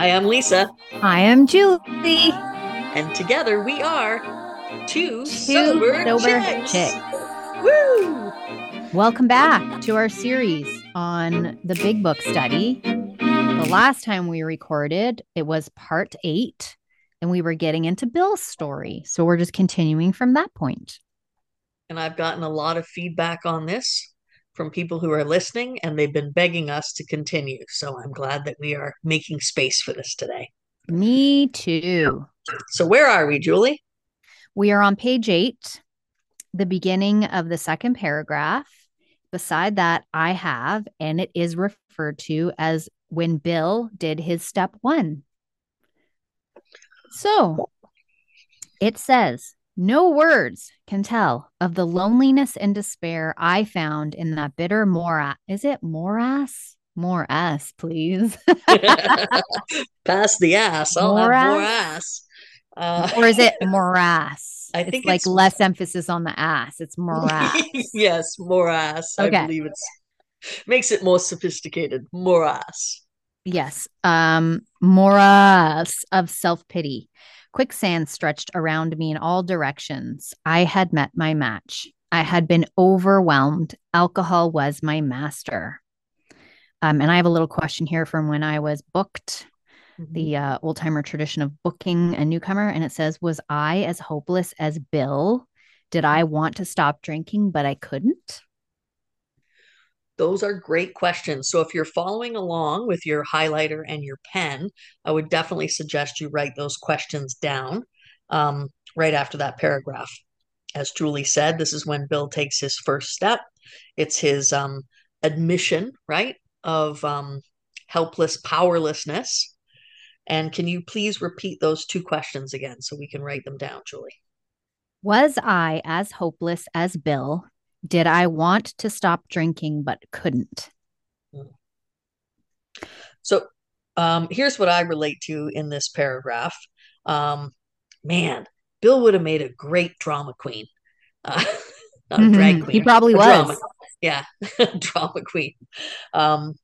I am Lisa. I am Julie. And together we are two, Two sober, sober chicks. chicks. Woo! Welcome back to our series on the Big Book study. The last time we recorded, it was part eight, and we were getting into Bill's story. So we're just continuing from that point. And I've gotten a lot of feedback on this from people who are listening, and they've been begging us to continue. So I'm glad that we are making space for this today. Me too. So, where are we, Julie? We are on page eight, the beginning of the second paragraph. Beside that, I have, and it is referred to as when Bill did his step one. So it says, No words can tell of the loneliness and despair I found in that bitter morass. Is it morass? Morass, please. Pass the ass. I'll have more Morass? ass. Uh, or is it morass? I it's think like it's- less emphasis on the ass. It's morass. yes, morass. I believe it's makes it more sophisticated. Morass. Yes. Um, morass of self pity. Quicksand stretched around me in all directions. I had met my match. I had been overwhelmed. Alcohol was my master. Um, and I have a little question here from when I was booked, the uh, old timer tradition of booking a newcomer. And it says, Was I as hopeless as Bill? Did I want to stop drinking, but I couldn't? Those are great questions. So if you're following along with your highlighter and your pen, I would definitely suggest you write those questions down um, right after that paragraph. As Julie said, this is when Bill takes his first step. It's his um, admission, right, of um, helpless powerlessness. And can you please repeat those two questions again so we can write them down, Julie? Was I as hopeless as Bill? Did I want to stop drinking but couldn't? So um, here's what I relate to in this paragraph. Um, man, Bill would have made a great drama queen. Uh, not a drag Mhm. queen. He probably was. Drama. Yeah, drama queen. Um,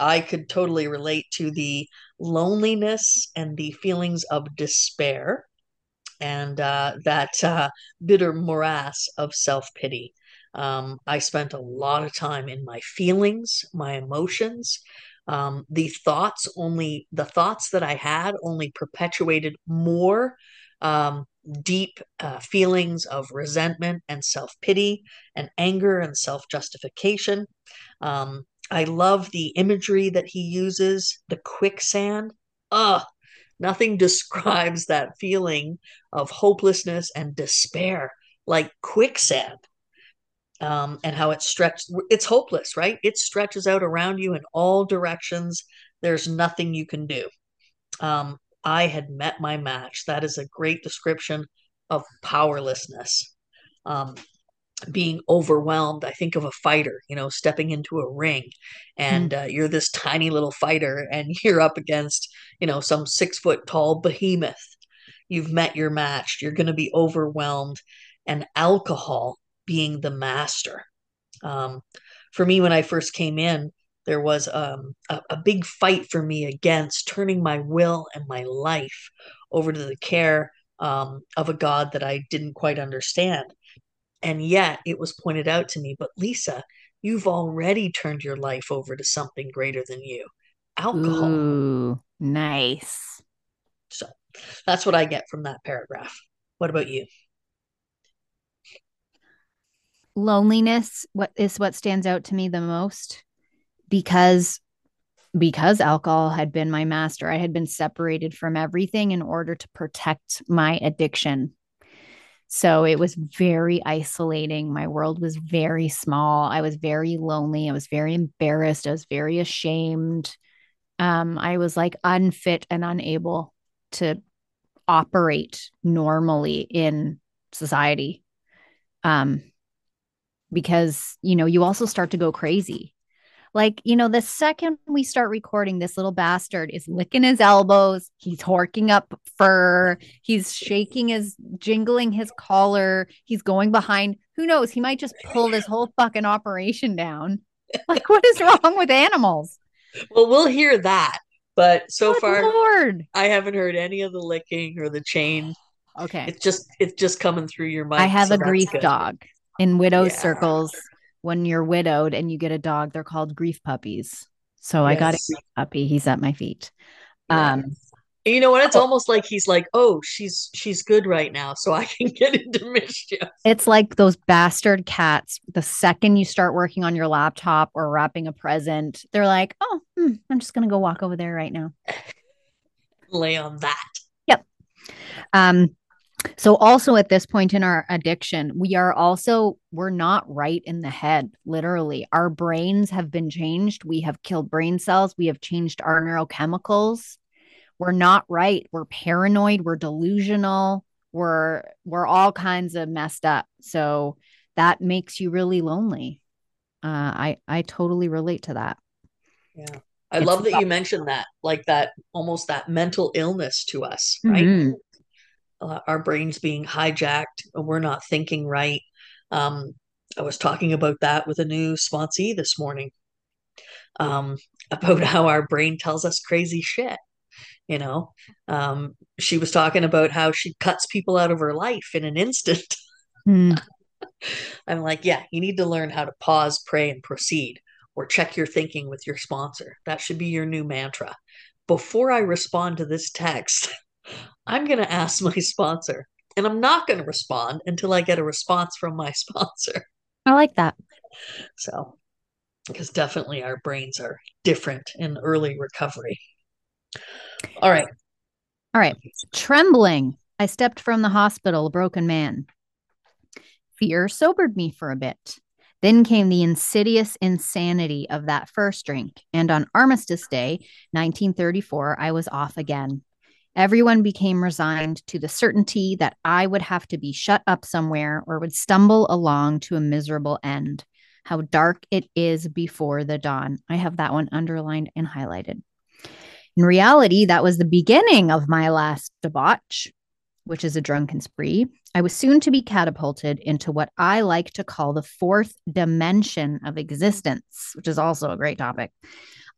I could totally relate to the loneliness and the feelings of despair and uh, that uh, bitter morass of self pity. Um, I spent a lot of time in my feelings, my emotions. Um, the thoughts only, the thoughts that I had only perpetuated more um, deep uh, feelings of resentment and self pity and anger and self justification. Um, I love the imagery that he uses, the quicksand. Ugh, nothing describes that feeling of hopelessness and despair like quicksand um, and how it stretched it's hopeless right? It stretches out around you in all directions. There's nothing you can do. Um, i had met my match. That is a great description of powerlessness. Um, being overwhelmed i think of a fighter you know stepping into a ring and uh, you're this tiny little fighter and you're up against you know some six foot tall behemoth. You've met your match. You're going to be overwhelmed and alcohol being the master um, for me when i first came in there was um, a, a big fight for me against turning my will and my life over to the care um, of a god that i didn't quite understand and yet it was pointed out to me, but Lisa, you've already turned your life over to something greater than you alcohol. Ooh, nice. So that's what I get from that paragraph. What about you? Loneliness what is what stands out to me the most because because alcohol had been my master. I had been separated from everything in order to protect my addiction. So it was very isolating. My world was very small. I was very lonely. I was very embarrassed. I was very ashamed. Um, I was like unfit and unable to operate normally in society. Um, because you know, you also start to go crazy. Like, you know, the second we start recording, this little bastard is licking his elbows. He's horking up fur. He's shaking his, jingling his collar. He's going behind. Who knows? He might just pull this whole fucking operation down. Like, what is wrong with animals? Well, we'll hear that But so Good far, Lord. I haven't heard any of the licking or the chain. Okay. It's just it's just coming through your mic. I have so a grief dog in widow's Yeah. circles. When you're widowed and you get a dog, they're called grief puppies. So I got a grief puppy. He's at my feet. Yeah. Um, And you know what? It's Oh. almost like he's like, oh, she's she's good right now, so I can get into mischief. it's like those bastard cats. The second you start working on your laptop or wrapping a present, they're like, oh, hmm, I'm just to go walk over there right now. Lay on that. Yep. Um, so also at this point in our addiction, we are also we're not right in the head, literally. Our brains have been changed. We have killed brain cells, we have changed our neurochemicals. We're not right. We're paranoid, we're delusional, we're we're all kinds of messed up. So that makes you really lonely. Uh I I totally relate to that. Yeah. I It's love that rough. you mentioned that, like that almost that mental illness to us, right? Mhm. Uh, our brains being hijacked and we're not thinking right. Um, I was talking about that with a new sponsee this morning um, about how our brain tells us crazy shit. You know, um, she was talking about how she cuts people out of her life in an instant. Mm. I'm like, yeah, you need to learn how to pause, pray, and proceed, or check your thinking with your sponsor. That should be your new mantra. Before I respond to this text, I'm going to ask my sponsor, and I'm not going to respond until I get a response from my sponsor. I like that. So, because definitely our brains are different in early recovery. All right. All right. Trembling. I stepped from the hospital, a broken man. Fear sobered me for a bit. Then came the insidious insanity of that first drink. And on Armistice Day, 1934, I was off again. Everyone became resigned to the certainty that I would have to be shut up somewhere or would stumble along to a miserable end. How dark it is before the dawn. I have that one underlined and highlighted. In reality, that was the beginning of my last debauch, which is a drunken spree. I was soon to be catapulted into what I like to call the fourth dimension of existence, which is also a great topic.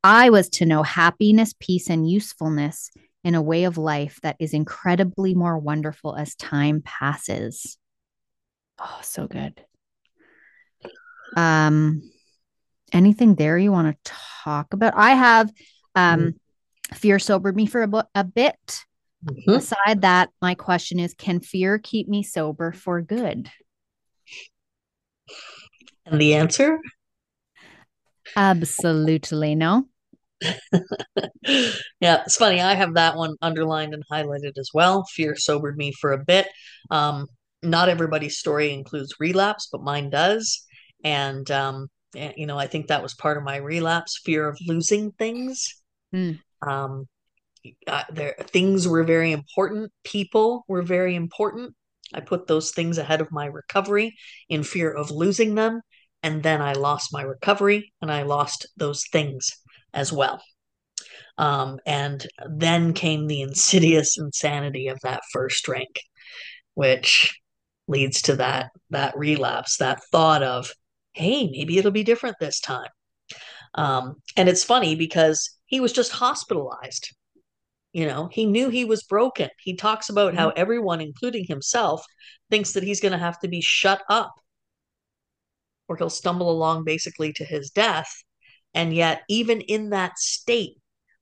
I was to know happiness, peace, and usefulness in a way of life that is incredibly more wonderful as time passes. Oh, so good. Um, anything there you want to talk about? I have um fear sobered me for a, bu- a bit. Mhm. Aside that, my question is can fear keep me sober for good? And the answer? Absolutely no. yeah, it's funny. I have that one underlined and highlighted as well. Fear sobered me for a bit. Um, not everybody's story includes relapse, but mine does. And, um, eh, you know, I think that was part of my relapse fear of losing things. Hmm. Um, uh, there, things were very important. People were very important. I put those things ahead of my recovery in fear of losing them. And then I lost my recovery and I lost those things as well. Um, and then came the insidious insanity of that first drink, which leads to that that relapse, that thought of, hey, maybe it'll be different this time. Um, and it's funny because he was just hospitalized. You know, he knew he was broken. He talks about how everyone, including himself, thinks that he's going to have to be shut up or he'll stumble along basically to his death. And yet, even in that state,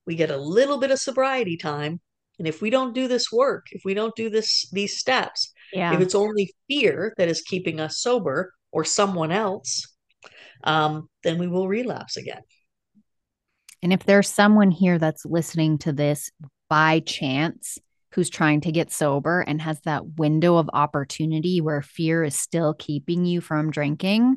we get a little bit of sobriety time. And if we don't do this work, if we don't do this these steps, Yeah. if it's only fear that is keeping us sober or someone else, um, then we will relapse again. And if there's someone here that's listening to this by chance who's trying to get sober and has that window of opportunity where fear is still keeping you from drinking,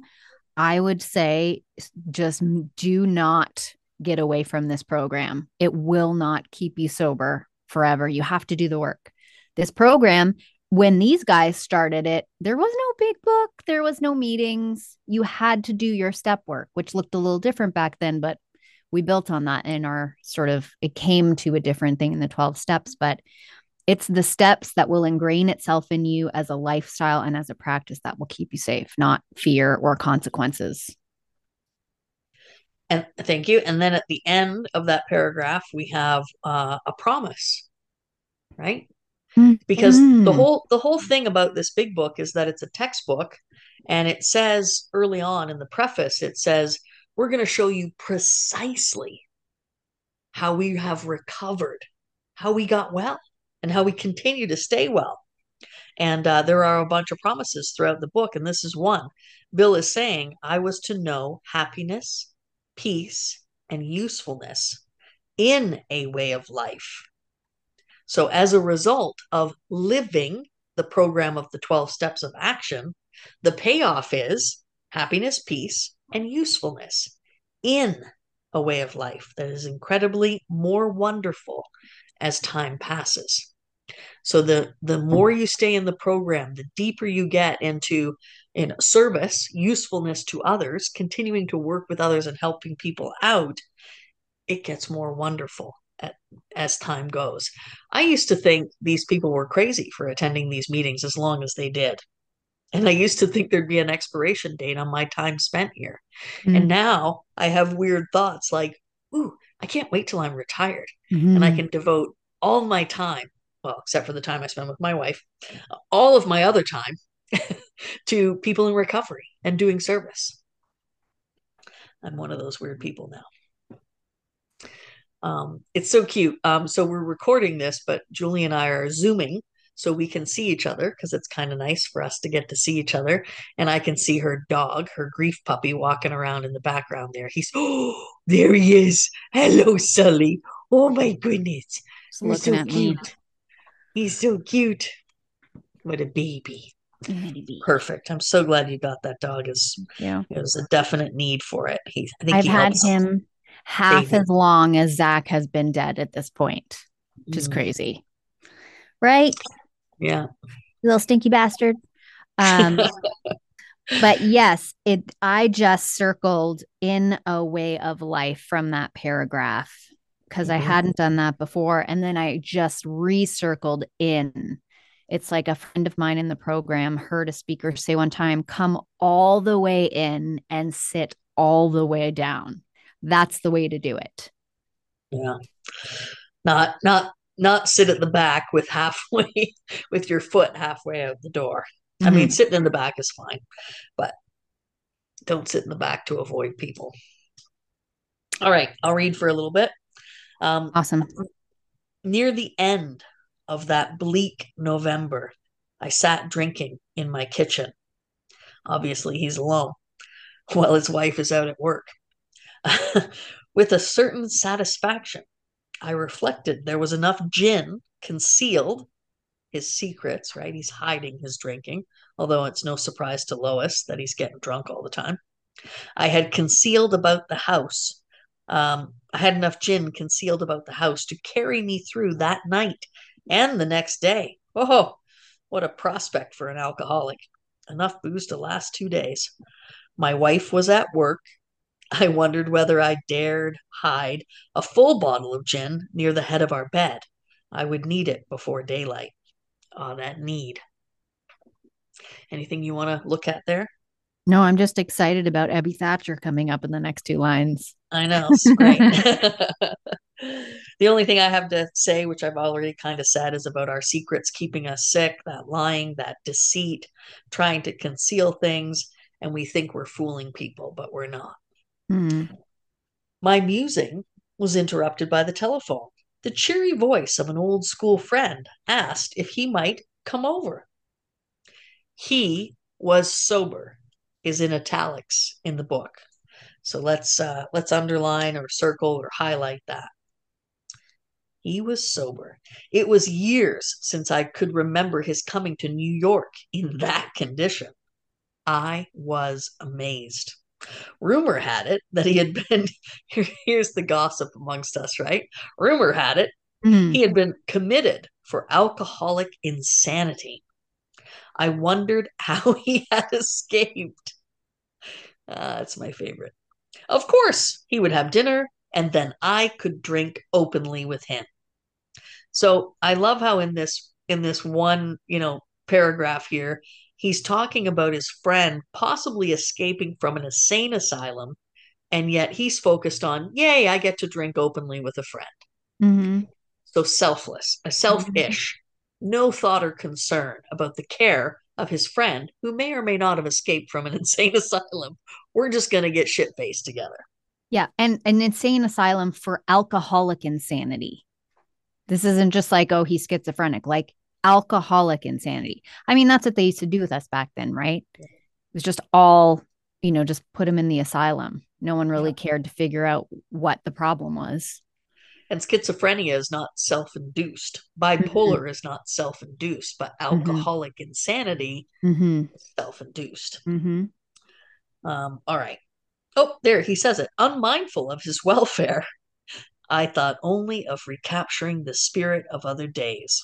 I would say just do not get away from this program. It will not keep you sober forever. You have to do the work. This program, when these guys started it, there was no big book, there was no meetings. You had to do your step work, which looked a little different back then, but we built on that in our sort of it came to a different thing in the 12 steps but it's the steps that will ingrain itself in you as a lifestyle and as a practice that will keep you safe not fear or consequences And thank you. And then at the end of that paragraph, we have uh, a promise, right? Because Mm. the whole the whole thing about this big book is that it's a textbook, and it says early on in the preface, it says we're going to show you precisely how we have recovered, how we got well, and how we continue to stay well. And uh, there are a bunch of promises throughout the book, and this is one. Bill is saying, I was to know happiness, peace, and usefulness in a way of life. So, as a result of living the program of the 12 steps of action, the payoff is happiness, peace, and usefulness in a way of life that is incredibly more wonderful as time passes. So the the more you stay in the program, the deeper you get into in service, usefulness to others, continuing to work with others and helping people out, it gets more wonderful at, as time goes. I used to think these people were crazy for attending these meetings as long as they did. And I used to think there'd be an expiration date on my time spent here. Mm. And now I have weird thoughts like, ooh, I can't wait till I'm retired Mhm. and I can devote all my time, well, except for the time I spend with my wife, all of my other time to people in recovery and doing service. I'm one of those weird people now. Um, it's so cute. Um, so we're recording this, but Julie and I are zooming so we can see each other because it's kind of nice for us to get to see each other. And I can see her dog, her grief puppy, walking around in the background there. He's oh, there he is. Hello, Sully. Oh my goodness. Looking so at me. He's so cute. What a baby. Maybe. Perfect. I'm so glad you got that dog. Is Yeah. it was a definite need for it. He, I think I've had him half Baby. as long as Zach has been dead at this point, which is Mm, crazy. Right? Yeah. Little stinky bastard. Um, but yes, it I just circled in a way of life from that paragraph because I Mhm. hadn't done that before. And then I just recircled in. It's like a friend of mine in the program heard a speaker say one time, come all the way in and sit all the way down. That's the way to do it. Yeah. Not not not sit at the back with halfway with your foot halfway out the door. I mean, Mhm. sitting in the back is fine, but don't sit in the back to avoid people. All right, I'll read for a little bit. Um, awesome. near the end of that bleak November, I sat drinking in my kitchen. Obviously, he's alone while his wife is out at work. With a certain satisfaction, I reflected there was enough gin concealed, his secrets, right? He's hiding his drinking, although it's no surprise to Lois that he's getting drunk all the time. I had concealed about the house. Um, I had enough gin concealed about the house to carry me through that night and the next day. Oh, what a prospect for an alcoholic. Enough booze to last two days. My wife was at work. I wondered whether I dared hide a full bottle of gin near the head of our bed. I would need it before daylight. Oh, that need. Anything you want to look at there? No, I'm just excited about Ebby Thatcher coming up in the next two lines. I know, the only thing I have to say, which I've already kind of said, is about our secrets keeping us sick, that lying, that deceit, trying to conceal things, and we think we're fooling people, but we're not. Hmm. My musing was interrupted by the telephone. The cheery voice of an old school friend asked if he might come over. He was sober is in italics in the book. So let's uh, let's underline or circle or highlight that. He was sober. It was years since I could remember his coming to New York in that condition. I was amazed. Rumor had it that he had been, here's the gossip amongst us, right? Rumor had it Hmm. he had been committed for alcoholic insanity. I wondered how he had escaped. Ah, that's my favorite. Of course, he would have dinner, and then I could drink openly with him. So I love how in this in this one, you know, paragraph here, he's talking about his friend possibly escaping from an insane asylum And yet he's focused on, yay, I get to drink openly with a friend. Mm-hmm. So selfless, a selfish, no thought or concern about the care of his friend who may or may not have escaped from an insane asylum. We're just going to get shit faced together. Yeah. And an insane asylum for alcoholic insanity. This isn't just like, oh, he's schizophrenic, like alcoholic insanity. I mean, that's what they used to do with us back then, right? It was just all, you know, just put him in the asylum. No one really yeah. cared to figure out what the problem was. And schizophrenia is not self induced. Bipolar mm-hmm. is not self induced, but mm-hmm. alcoholic mm-hmm. insanity mm-hmm. is self induced. Mm-hmm. Um, all right. Oh, there, he says it. Unmindful of his welfare, I thought only of recapturing the spirit of other days.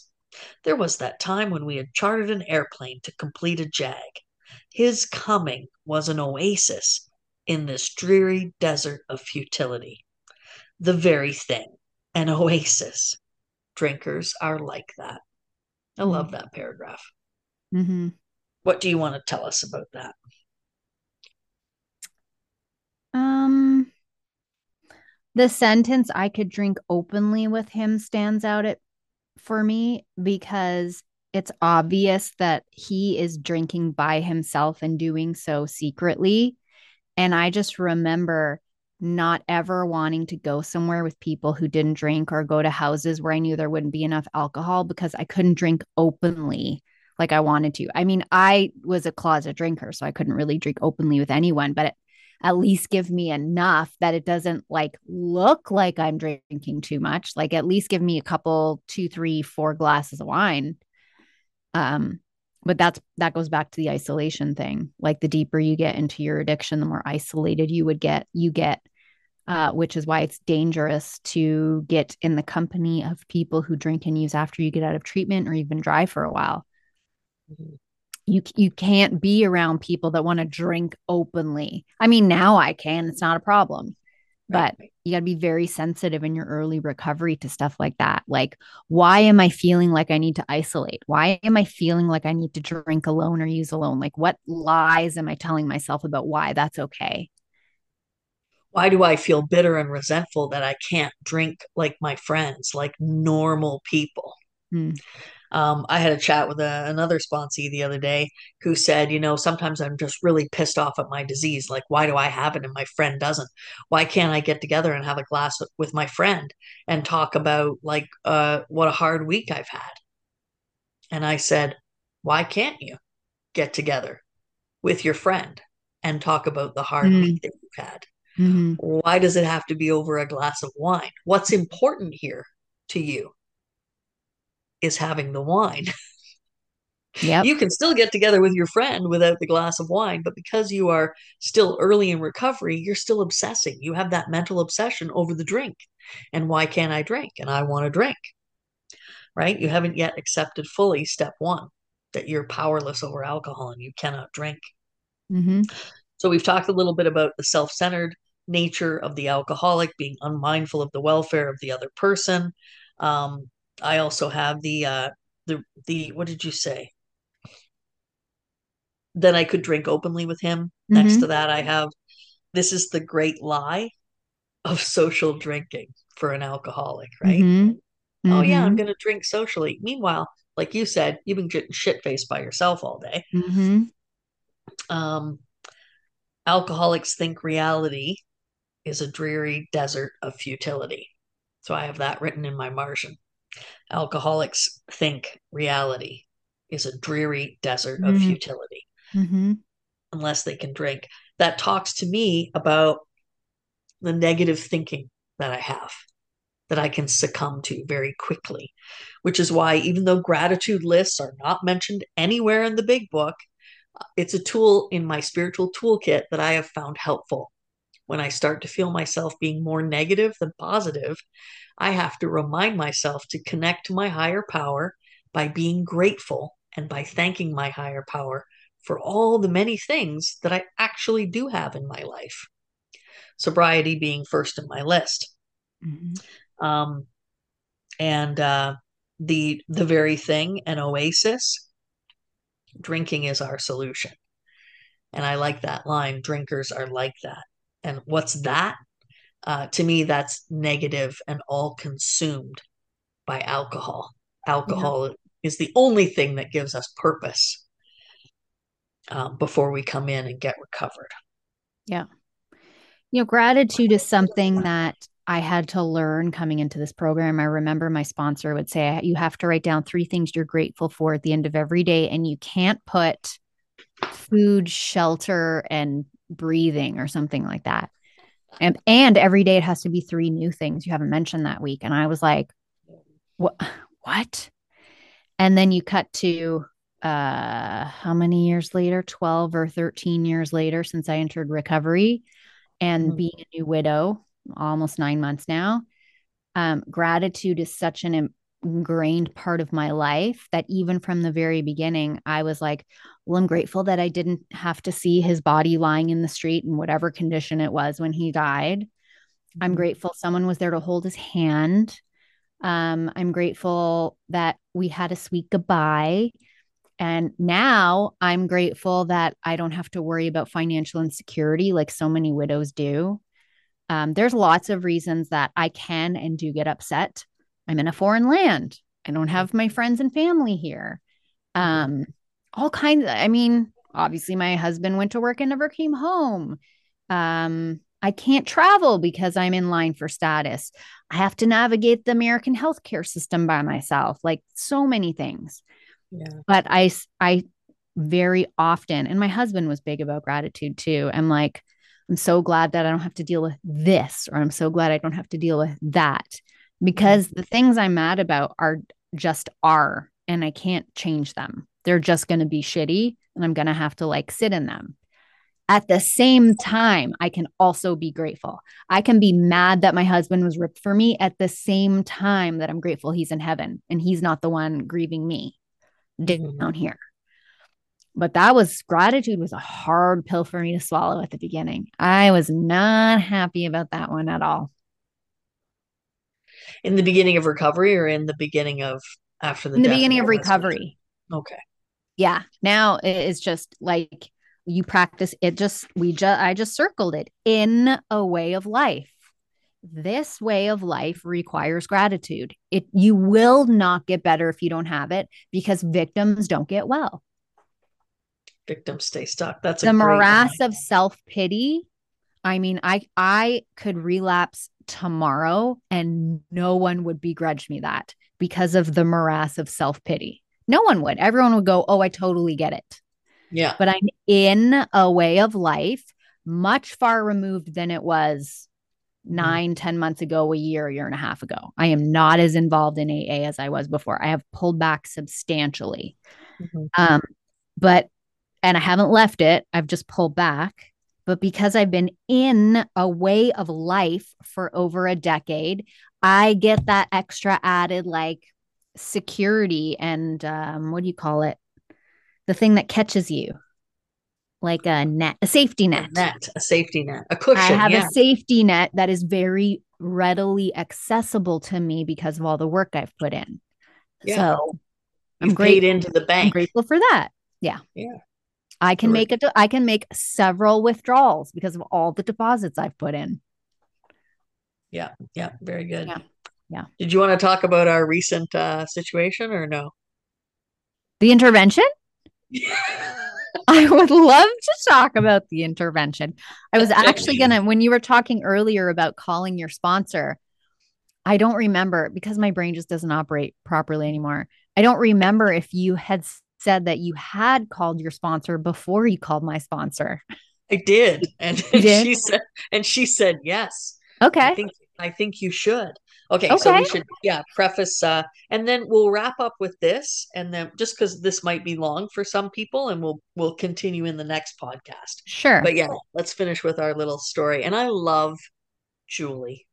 There was that time when we had chartered an airplane to complete a jag. His coming was an oasis in this dreary desert of futility. The very thing an oasis. Drinkers are like that. I mm-hmm. love that paragraph. Mm-hmm. What do you want to tell us about that? Um, the sentence "I could drink openly with him" stands out it for me because it's obvious that he is drinking by himself and doing so secretly. And I just remember not ever wanting to go somewhere with people who didn't drink or go to houses where I knew there wouldn't be enough alcohol because I couldn't drink openly like I wanted to. I mean, I was a closet drinker, so I couldn't really drink openly with anyone, but at least give me enough that it doesn't like look like I'm drinking too much. Like at least give me a couple, two, three, four glasses of wine. Um, but that's that goes back to the isolation thing. Like the deeper you get into your addiction the more isolated you would get you get uh, which is why it's dangerous to get in the company of people who drink and use after you get out of treatment or even dry for a while. Mm-hmm. you you can't be around people that want to drink openly. I mean now i can it's not a problem but you got to be very sensitive in your early recovery to stuff like that. Like, why am I feeling like I need to isolate? Why am I feeling like I need to drink alone or use alone? Like, what lies am I telling myself about why that's okay? Why do I feel bitter and resentful that I can't drink like my friends, like normal people? Hmm. Um, I had a chat with a, another sponsee the other day who said, you know, sometimes I'm just really pissed off at my disease. Like, why do I have it and my friend doesn't? Why can't I get together and have a glass with my friend and talk about like uh, what a hard week I've had? And I said, why can't you get together with your friend and talk about the hard mm-hmm. week that you've had? Mm-hmm. Why does it have to be over a glass of wine? What's important here to you? Is having the wine. Yeah. You can still get together with your friend without the glass of wine, but because you are still early in recovery, you're still obsessing. You have that mental obsession over the drink. And why can't I drink? And I want to drink. Right? You haven't yet accepted fully step one that you're powerless over alcohol and you cannot drink. Mm-hmm. So we've talked a little bit about the self centered nature of the alcoholic, being unmindful of the welfare of the other person. Um, I also have the uh the the what did you say? Then I could drink openly with him. Mm-hmm. Next to that, I have this is the great lie of social drinking for an alcoholic, right? Mm-hmm. Oh yeah, I'm mm-hmm. gonna drink socially. Meanwhile, like you said, you've been getting shit faced by yourself all day. Mm-hmm. Um, alcoholics think reality is a dreary desert of futility. So I have that written in my margin alcoholics think reality is a dreary desert mm-hmm. of futility mm-hmm. unless they can drink. That talks to me about the negative thinking that I have that I can succumb to very quickly, which is why, even though gratitude lists are not mentioned anywhere in the big book, it's a tool in my spiritual toolkit that I have found helpful. When I start to feel myself being more negative than positive, I have to remind myself to connect to my higher power by being grateful and by thanking my higher power for all the many things that I actually do have in my life. Sobriety being first in my list. Mm-hmm. Um, and uh, the the very thing, an oasis, drinking is our solution. And I like that line drinkers are like that. And what's that? Uh, to me, that's negative and all consumed by alcohol. Alcohol yeah. is the only thing that gives us purpose um, before we come in and get recovered. Yeah. You know, gratitude is something that I had to learn coming into this program. I remember my sponsor would say, You have to write down three things you're grateful for at the end of every day, and you can't put food, shelter, and breathing or something like that. And and every day it has to be three new things you haven't mentioned that week. And I was like, What what? And then you cut to uh how many years later 12 or 13 years later since i entered recovery and mm-hmm. being a new widow almost nine months now um, gratitude is such an ingrained part of my life that even from the very beginning i was like well i'm grateful that i didn't have to see his body lying in the street in whatever condition it was when he died mm-hmm. i'm grateful someone was there to hold his hand um, i'm grateful that we had a sweet goodbye and now I'm grateful that I don't have to worry about financial insecurity like so many widows do. Um, there's lots of reasons that I can and do get upset. I'm in a foreign land. I don't have my friends and family here. Um, all kinds. Of, I mean, obviously, my husband went to work and never came home. Um, I can't travel because I'm in line for status. I have to navigate the American healthcare system by myself. Like so many things. Yeah. But I, I very often, and my husband was big about gratitude too. I'm like, I'm so glad that I don't have to deal with this, or I'm so glad I don't have to deal with that because the things I'm mad about are just are, and I can't change them. They're just going to be shitty, and I'm going to have to like sit in them. At the same time, I can also be grateful. I can be mad that my husband was ripped for me at the same time that I'm grateful he's in heaven and he's not the one grieving me mm-hmm. down here. But that was gratitude was a hard pill for me to swallow at the beginning. I was not happy about that one at all. In the beginning of recovery or in the beginning of after the in the beginning of recovery. Okay. Yeah. Now it's just like you practice it just we just I just circled it in a way of life this way of life requires gratitude. It you will not get better if you don't have it because victims don't get well. Victims stay stuck. That's the morass of self-pity. I mean, I I could relapse tomorrow and no one would begrudge me that because of the morass of self-pity. No one would. Everyone would go, "Oh, I totally get it." Yeah. But I'm in a way of life much far removed than it was Mm-hmm. nine, ten months ago, a year, a year and a half ago. I am not as involved in AA as I was before. I have pulled back substantially. Mm-hmm. Um, but, and I haven't left it, I've just pulled back. But because I've been in a way of life for over a decade, I get that extra added like security and um, what do you call it? The thing that catches you like a net, a safety net. A net, a safety net, a cushion. I have yeah. a safety net that is very readily accessible to me because of all the work I've put in. Yeah. So You've I'm great into the bank. I'm grateful for that. Yeah. Yeah. I can make it. I can make several withdrawals because of all the deposits I've put in. Yeah. Yeah. Very good. Yeah. Yeah. Did you want to talk about our recent uh, situation or no? The intervention? I would love to talk about the intervention. I was actually going to, when you were talking earlier about calling your sponsor, I don't remember because my brain just doesn't operate properly anymore. I don't remember if you had said that you had called your sponsor before you called my sponsor. I did. And, and did? she said and she said yes. Okay. I think I think you should. Okay, okay, so we should yeah preface uh and then we'll wrap up with this and then just because this might be long for some people and we'll we'll continue in the next podcast. Sure. But yeah, let's finish with our little story. And I love Julie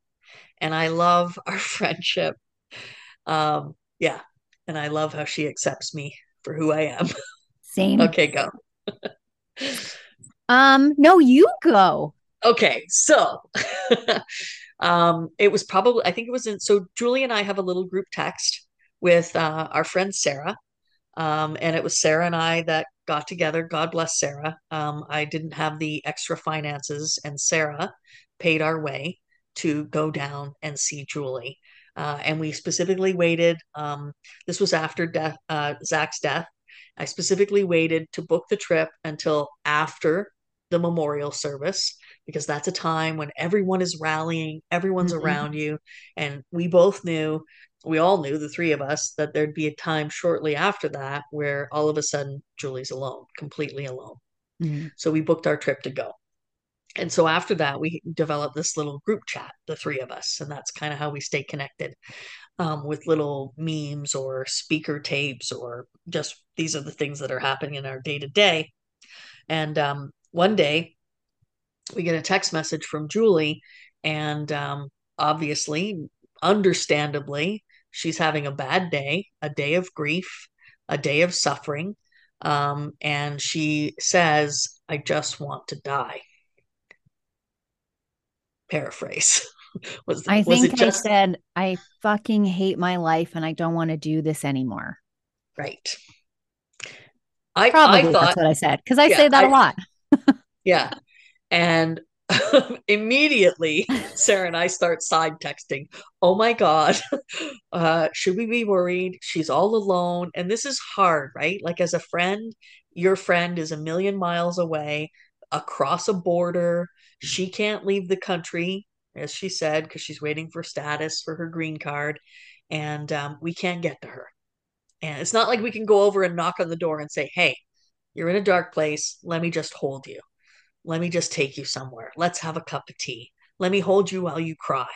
and I love our friendship. Um yeah, and I love how she accepts me for who I am. Same. okay, go. um no, you go. Okay, so Um, it was probably, I think it was in, so Julie and I have a little group text with uh, our friend Sarah. Um, and it was Sarah and I that got together. God bless Sarah. Um, I didn't have the extra finances, and Sarah paid our way to go down and see Julie. Uh, and we specifically waited. Um, this was after death, uh, Zach's death. I specifically waited to book the trip until after the memorial service because that's a time when everyone is rallying, everyone's mm-hmm. around you. And we both knew, we all knew, the three of us, that there'd be a time shortly after that where all of a sudden Julie's alone, completely alone. Mm-hmm. So we booked our trip to go. And so after that, we developed this little group chat, the three of us. And that's kind of how we stay connected um, with little memes or speaker tapes or just these are the things that are happening in our day to day. And um, one day, we get a text message from Julie, and um, obviously, understandably, she's having a bad day, a day of grief, a day of suffering. Um, and she says, I just want to die. Paraphrase. was, I was think just... I said, I fucking hate my life and I don't want to do this anymore. Right. I probably I thought, that's what I said because I yeah, say that I, a lot. yeah. And immediately Sarah and I start side texting. Oh my God. Uh, should we be worried? She's all alone. And this is hard, right? Like, as a friend, your friend is a million miles away across a border. She can't leave the country, as she said, because she's waiting for status for her green card. And um, we can't get to her. And it's not like we can go over and knock on the door and say, hey, you're in a dark place. Let me just hold you. Let me just take you somewhere. Let's have a cup of tea. Let me hold you while you cry.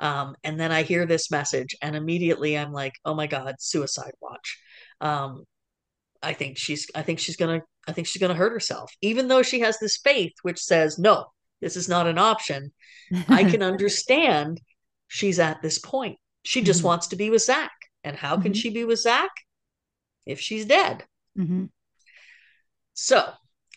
Um, and then I hear this message, and immediately I'm like, oh my God, suicide watch. Um, I think she's I think she's gonna I think she's gonna hurt herself. Even though she has this faith which says, no, this is not an option. I can understand she's at this point. She just mm-hmm. wants to be with Zach. And how can mm-hmm. she be with Zach? If she's dead. Mm-hmm. So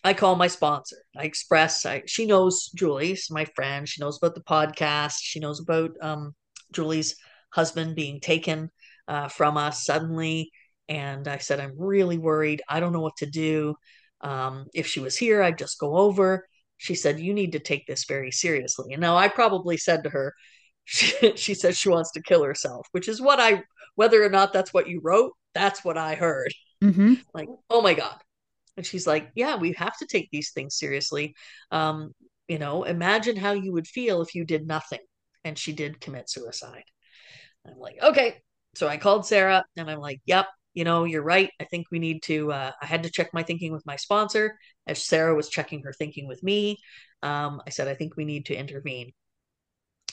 I call my sponsor. I express. I, she knows Julie's my friend. She knows about the podcast. She knows about um, Julie's husband being taken uh, from us suddenly. And I said, I'm really worried. I don't know what to do. Um, if she was here, I'd just go over. She said, You need to take this very seriously. And now I probably said to her, she, she says she wants to kill herself, which is what I, whether or not that's what you wrote, that's what I heard. Mm-hmm. Like, oh my God, and she's like, Yeah, we have to take these things seriously. Um, you know, imagine how you would feel if you did nothing. And she did commit suicide. I'm like, Okay. So I called Sarah and I'm like, Yep, you know, you're right. I think we need to. Uh, I had to check my thinking with my sponsor as Sarah was checking her thinking with me. Um, I said, I think we need to intervene.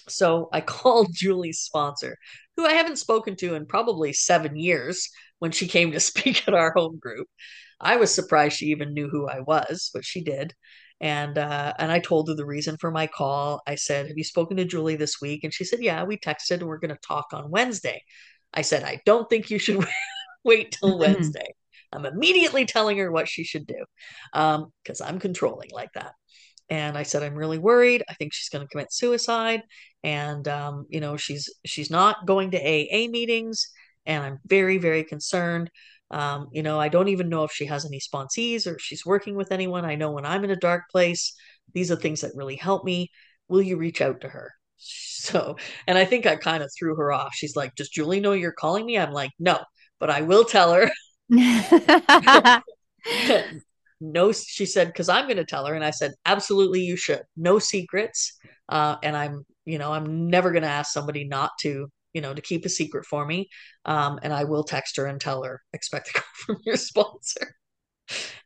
So I called Julie's sponsor, who I haven't spoken to in probably seven years when she came to speak at our home group. I was surprised she even knew who I was, but she did. And uh, and I told her the reason for my call. I said, "Have you spoken to Julie this week?" And she said, "Yeah, we texted, and we're going to talk on Wednesday." I said, "I don't think you should wait till mm-hmm. Wednesday." I'm immediately telling her what she should do because um, I'm controlling like that. And I said, I'm really worried. I think she's going to commit suicide, and um, you know, she's she's not going to AA meetings, and I'm very very concerned. Um, you know, I don't even know if she has any sponsees or if she's working with anyone. I know when I'm in a dark place, these are things that really help me. Will you reach out to her? So, and I think I kind of threw her off. She's like, Does Julie know you're calling me? I'm like, No, but I will tell her. no, she said, because I'm going to tell her. And I said, Absolutely, you should. No secrets. Uh, and I'm, you know, I'm never going to ask somebody not to you know, to keep a secret for me. Um, and I will text her and tell her, expect to call from your sponsor.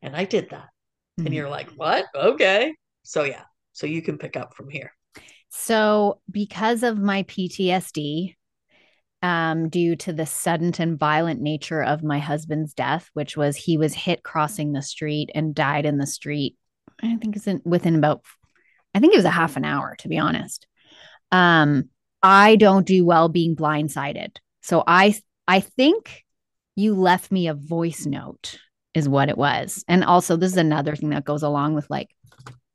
And I did that. Mm-hmm. And you're like, what? Okay. So, yeah. So you can pick up from here. So, because of my PTSD, um, due to the sudden and violent nature of my husband's death, which was he was hit crossing the street and died in the street. I think it's in, within about, I think it was a half an hour, to be honest. Um, I don't do well being blindsided. So I I think you left me a voice note is what it was. And also this is another thing that goes along with like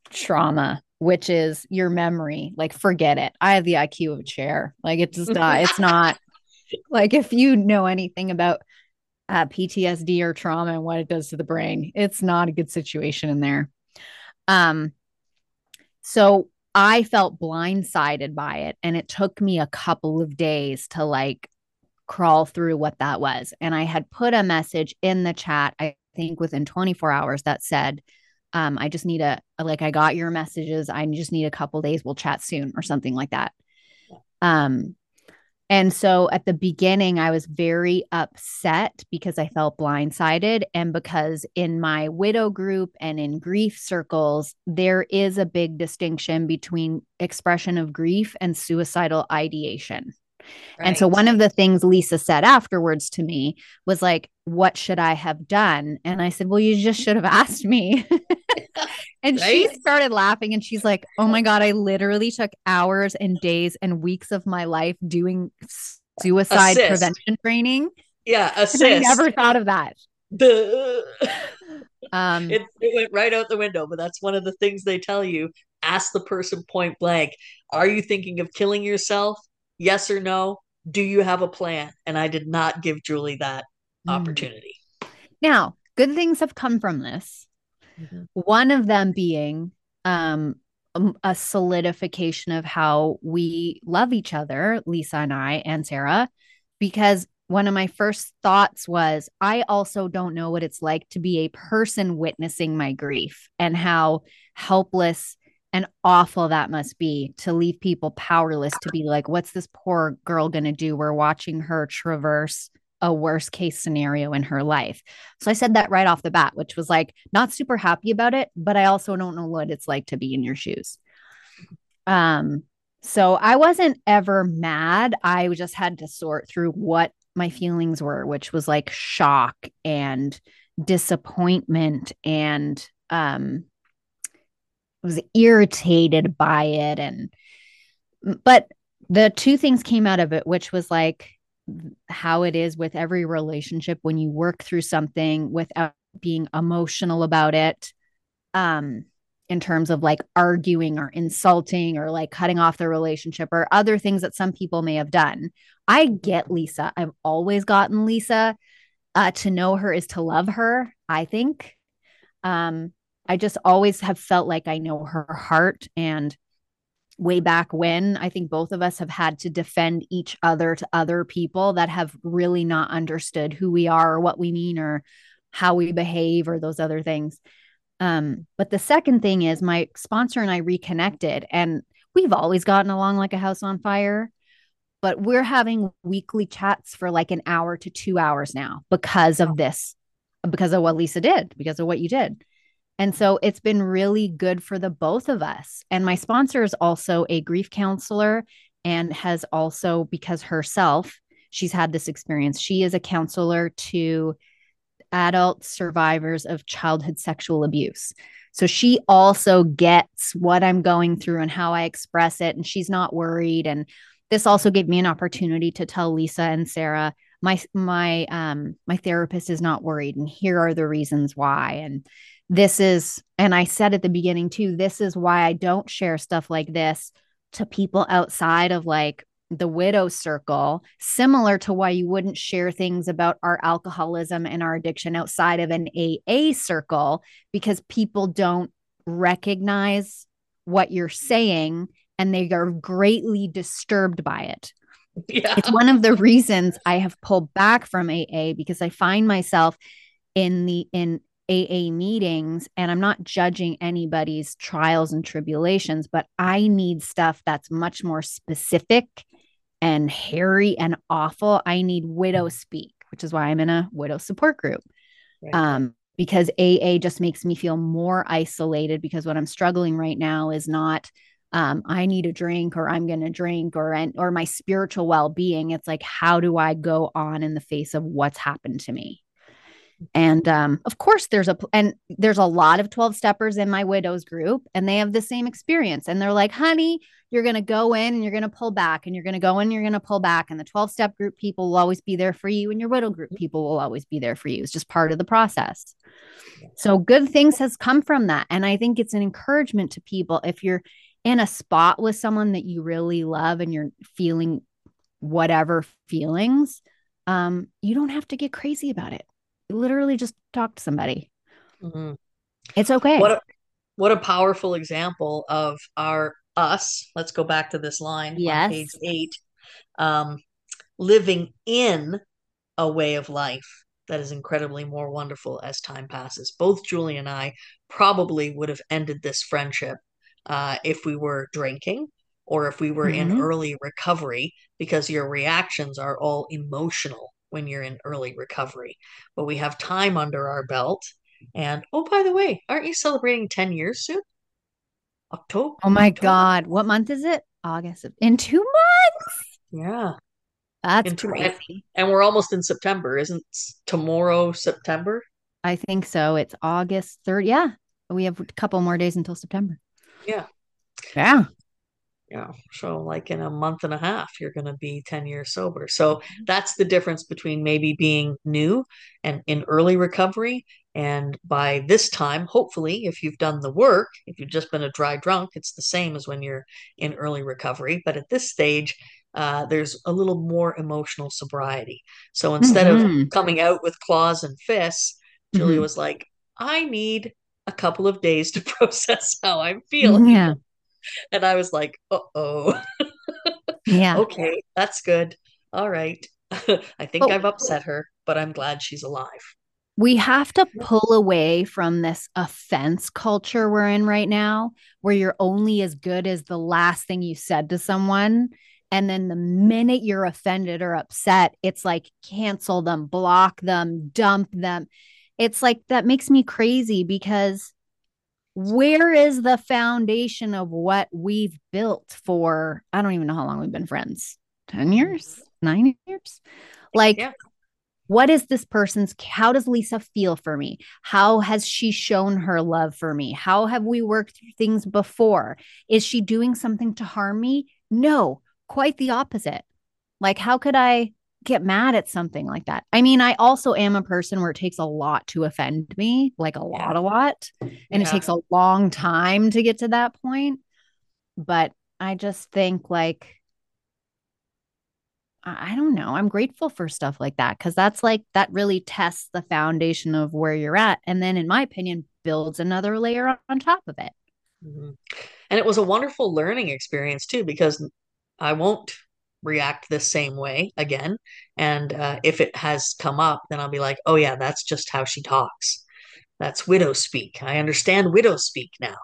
trauma, which is your memory. Like forget it. I have the IQ of a chair. Like it's just not it's not like if you know anything about uh, PTSD or trauma and what it does to the brain. It's not a good situation in there. Um, so I felt blindsided by it, and it took me a couple of days to like crawl through what that was. And I had put a message in the chat, I think within 24 hours, that said, um, I just need a like I got your messages. I just need a couple days. We'll chat soon or something like that. Um, and so at the beginning, I was very upset because I felt blindsided. And because in my widow group and in grief circles, there is a big distinction between expression of grief and suicidal ideation. Right. And so one of the things Lisa said afterwards to me was like, what should I have done? And I said, well, you just should have asked me. and right? she started laughing and she's like, oh my God, I literally took hours and days and weeks of my life doing suicide assist. prevention training. Yeah, assist. I never thought of that. um, it, it went right out the window, but that's one of the things they tell you. Ask the person point blank, are you thinking of killing yourself? Yes or no? Do you have a plan? And I did not give Julie that mm. opportunity. Now, good things have come from this. Mm-hmm. One of them being um, um, a solidification of how we love each other, Lisa and I, and Sarah, because one of my first thoughts was I also don't know what it's like to be a person witnessing my grief and how helpless and awful that must be to leave people powerless to be like, what's this poor girl going to do? We're watching her traverse a worst case scenario in her life. So I said that right off the bat, which was like, not super happy about it, but I also don't know what it's like to be in your shoes. Um, so I wasn't ever mad. I just had to sort through what my feelings were, which was like shock and disappointment and um was irritated by it and but the two things came out of it which was like how it is with every relationship when you work through something without being emotional about it um in terms of like arguing or insulting or like cutting off the relationship or other things that some people may have done. I get lisa. I've always gotten lisa. Uh, to know her is to love her i think. Um I just always have felt like I know her heart. And way back when, I think both of us have had to defend each other to other people that have really not understood who we are or what we mean or how we behave or those other things. Um, but the second thing is my sponsor and I reconnected, and we've always gotten along like a house on fire. But we're having weekly chats for like an hour to two hours now because of this, because of what Lisa did, because of what you did. And so it's been really good for the both of us. And my sponsor is also a grief counselor and has also, because herself, she's had this experience, she is a counselor to adult survivors of childhood sexual abuse. So she also gets what I'm going through and how I express it. And she's not worried. And this also gave me an opportunity to tell Lisa and Sarah, my my um my therapist is not worried and here are the reasons why and this is, and I said at the beginning too, this is why I don't share stuff like this to people outside of like the widow circle, similar to why you wouldn't share things about our alcoholism and our addiction outside of an AA circle, because people don't recognize what you're saying and they are greatly disturbed by it. Yeah. It's one of the reasons I have pulled back from AA because I find myself in the in AA meetings and I'm not judging anybody's trials and tribulations, but I need stuff that's much more specific and hairy and awful. I need widow speak, which is why I'm in a widow support group. Right. Um, because AA just makes me feel more isolated because what I'm struggling right now is not um, I need a drink or I'm going to drink or and, or my spiritual well-being. It's like how do I go on in the face of what's happened to me? And um, of course, there's a and there's a lot of 12 steppers in my widows group, and they have the same experience. And they're like, honey, you're gonna go in and you're gonna pull back, and you're gonna go in, and you're gonna pull back. And the 12 step group people will always be there for you, and your widow group people will always be there for you. It's just part of the process. So good things has come from that. And I think it's an encouragement to people if you're in a spot with someone that you really love and you're feeling whatever feelings um, you don't have to get crazy about it. Literally just talk to somebody. Mm-hmm. It's okay. What a, what a powerful example of our us. Let's go back to this line Yes. on page eight. Um, living in a way of life that is incredibly more wonderful as time passes. Both Julie and I probably would have ended this friendship uh, if we were drinking or if we were in Mhm. early recovery, because your reactions are all emotional when you're in early recovery. But we have time under our belt. And oh, by the way, aren't you celebrating 10 years soon? October. Oh my October? God. What month is it? August. In two months. Yeah. That's In two- crazy. And we're almost in September. Isn't tomorrow September? I think so. It's August 3rd. Yeah. We have a couple more days until September. Yeah. Yeah. Yeah. So, like in a month and a half, you're going to be 10 years sober. So, that's the difference between maybe being new and in early recovery. And by this time, hopefully, if you've done the work, if you've just been a dry drunk, it's the same as when you're in early recovery. But at this stage, uh, there's a little more emotional sobriety. So, instead Mhm. of coming out with claws and fists, Julie Mhm. was like, I need a couple of days to process how I'm feeling. Yeah. And I was like, uh oh, Yeah. okay, that's good. All right. I think But- I've upset her, but I'm glad she's alive. we have to pull away from this offense culture we're in right now, where you're only as good as the last thing you said to someone. And then the minute you're offended or upset, it's like cancel them, block them, dump them. It's like that makes me crazy because where is the foundation of what we've built for? I don't even know how long we've been friends 10 years, nine years. Like, Yeah. what is this person's how does lisa feel for me how has she shown her love for me how have we worked through things before is she doing something to harm me no quite the opposite like how could i get mad at something like that i mean i also am a person where it takes a lot to offend me like a lot a lot and it takes a long time to get to that point but i just think like I don't know. I'm grateful for stuff like that because that's like that really tests the foundation of where you're at. And then, in my opinion, builds another layer on- top of it. Mhm. And it was a wonderful learning experience too, because I won't react the same way again. And uh, if it has come up, then I'll be like, oh, yeah, that's just how she talks. That's widow speak. I understand widow speak now.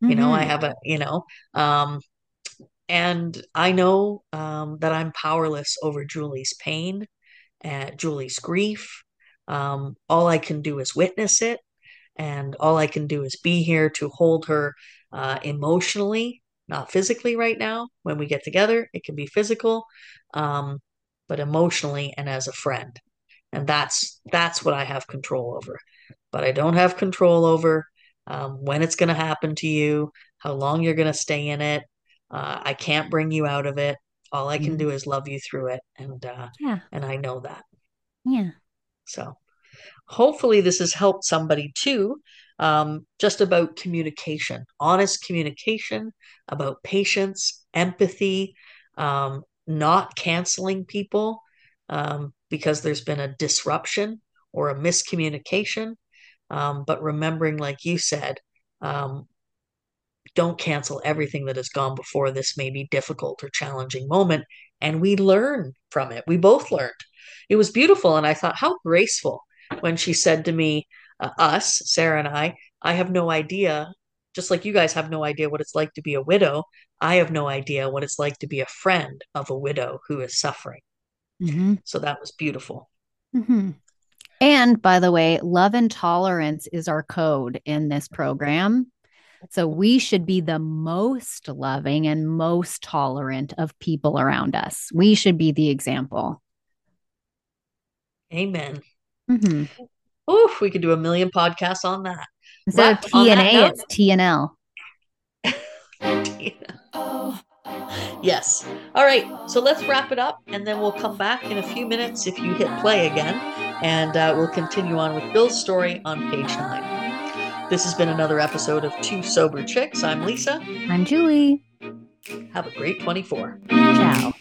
You know, I Mhm. have a, you know, um, and I know um, that I'm powerless over Julie's pain and Julie's grief. Um, all I can do is witness it, and all I can do is be here to hold her uh, emotionally, not physically right now. When we get together, it can be physical, um, but emotionally and as a friend. And that's that's what I have control over. But I don't have control over um, when it's going to happen to you, how long you're going to stay in it. Uh, I can't bring you out of it. All I can Mhm. do is love you through it, and uh, Yeah. and I know that. Yeah. So hopefully this has helped somebody too. Um, just about communication, honest communication, about patience, empathy, um, not canceling people um, because there's been a disruption or a miscommunication. Um, but remembering, like you said, um, don't cancel everything that has gone before this may be difficult or challenging moment. And we learn from it. We both learned. It was beautiful. And I thought, how graceful when she said to me, uh, us, Sarah and I, I have no idea, just like you guys have no idea what it's like to be a widow, I have no idea what it's like to be a friend of a widow who is suffering. Mhm. So that was beautiful. Mhm. And by the way, love and tolerance is our code in this program. So we should be the most loving and most tolerant of people around us. We should be the example. Amen. Mhm. Oof, we could do a million podcasts on that. Instead But of on T and that A, it's TNL. and Yes. All right. So let's wrap it up and then we'll come back in a few minutes if you hit play again. And uh, we'll continue on with Bill's story on page nine. This has been another episode of Two Sober Chicks. I'm Lisa. I'm Julie. Have a great 24. Ciao.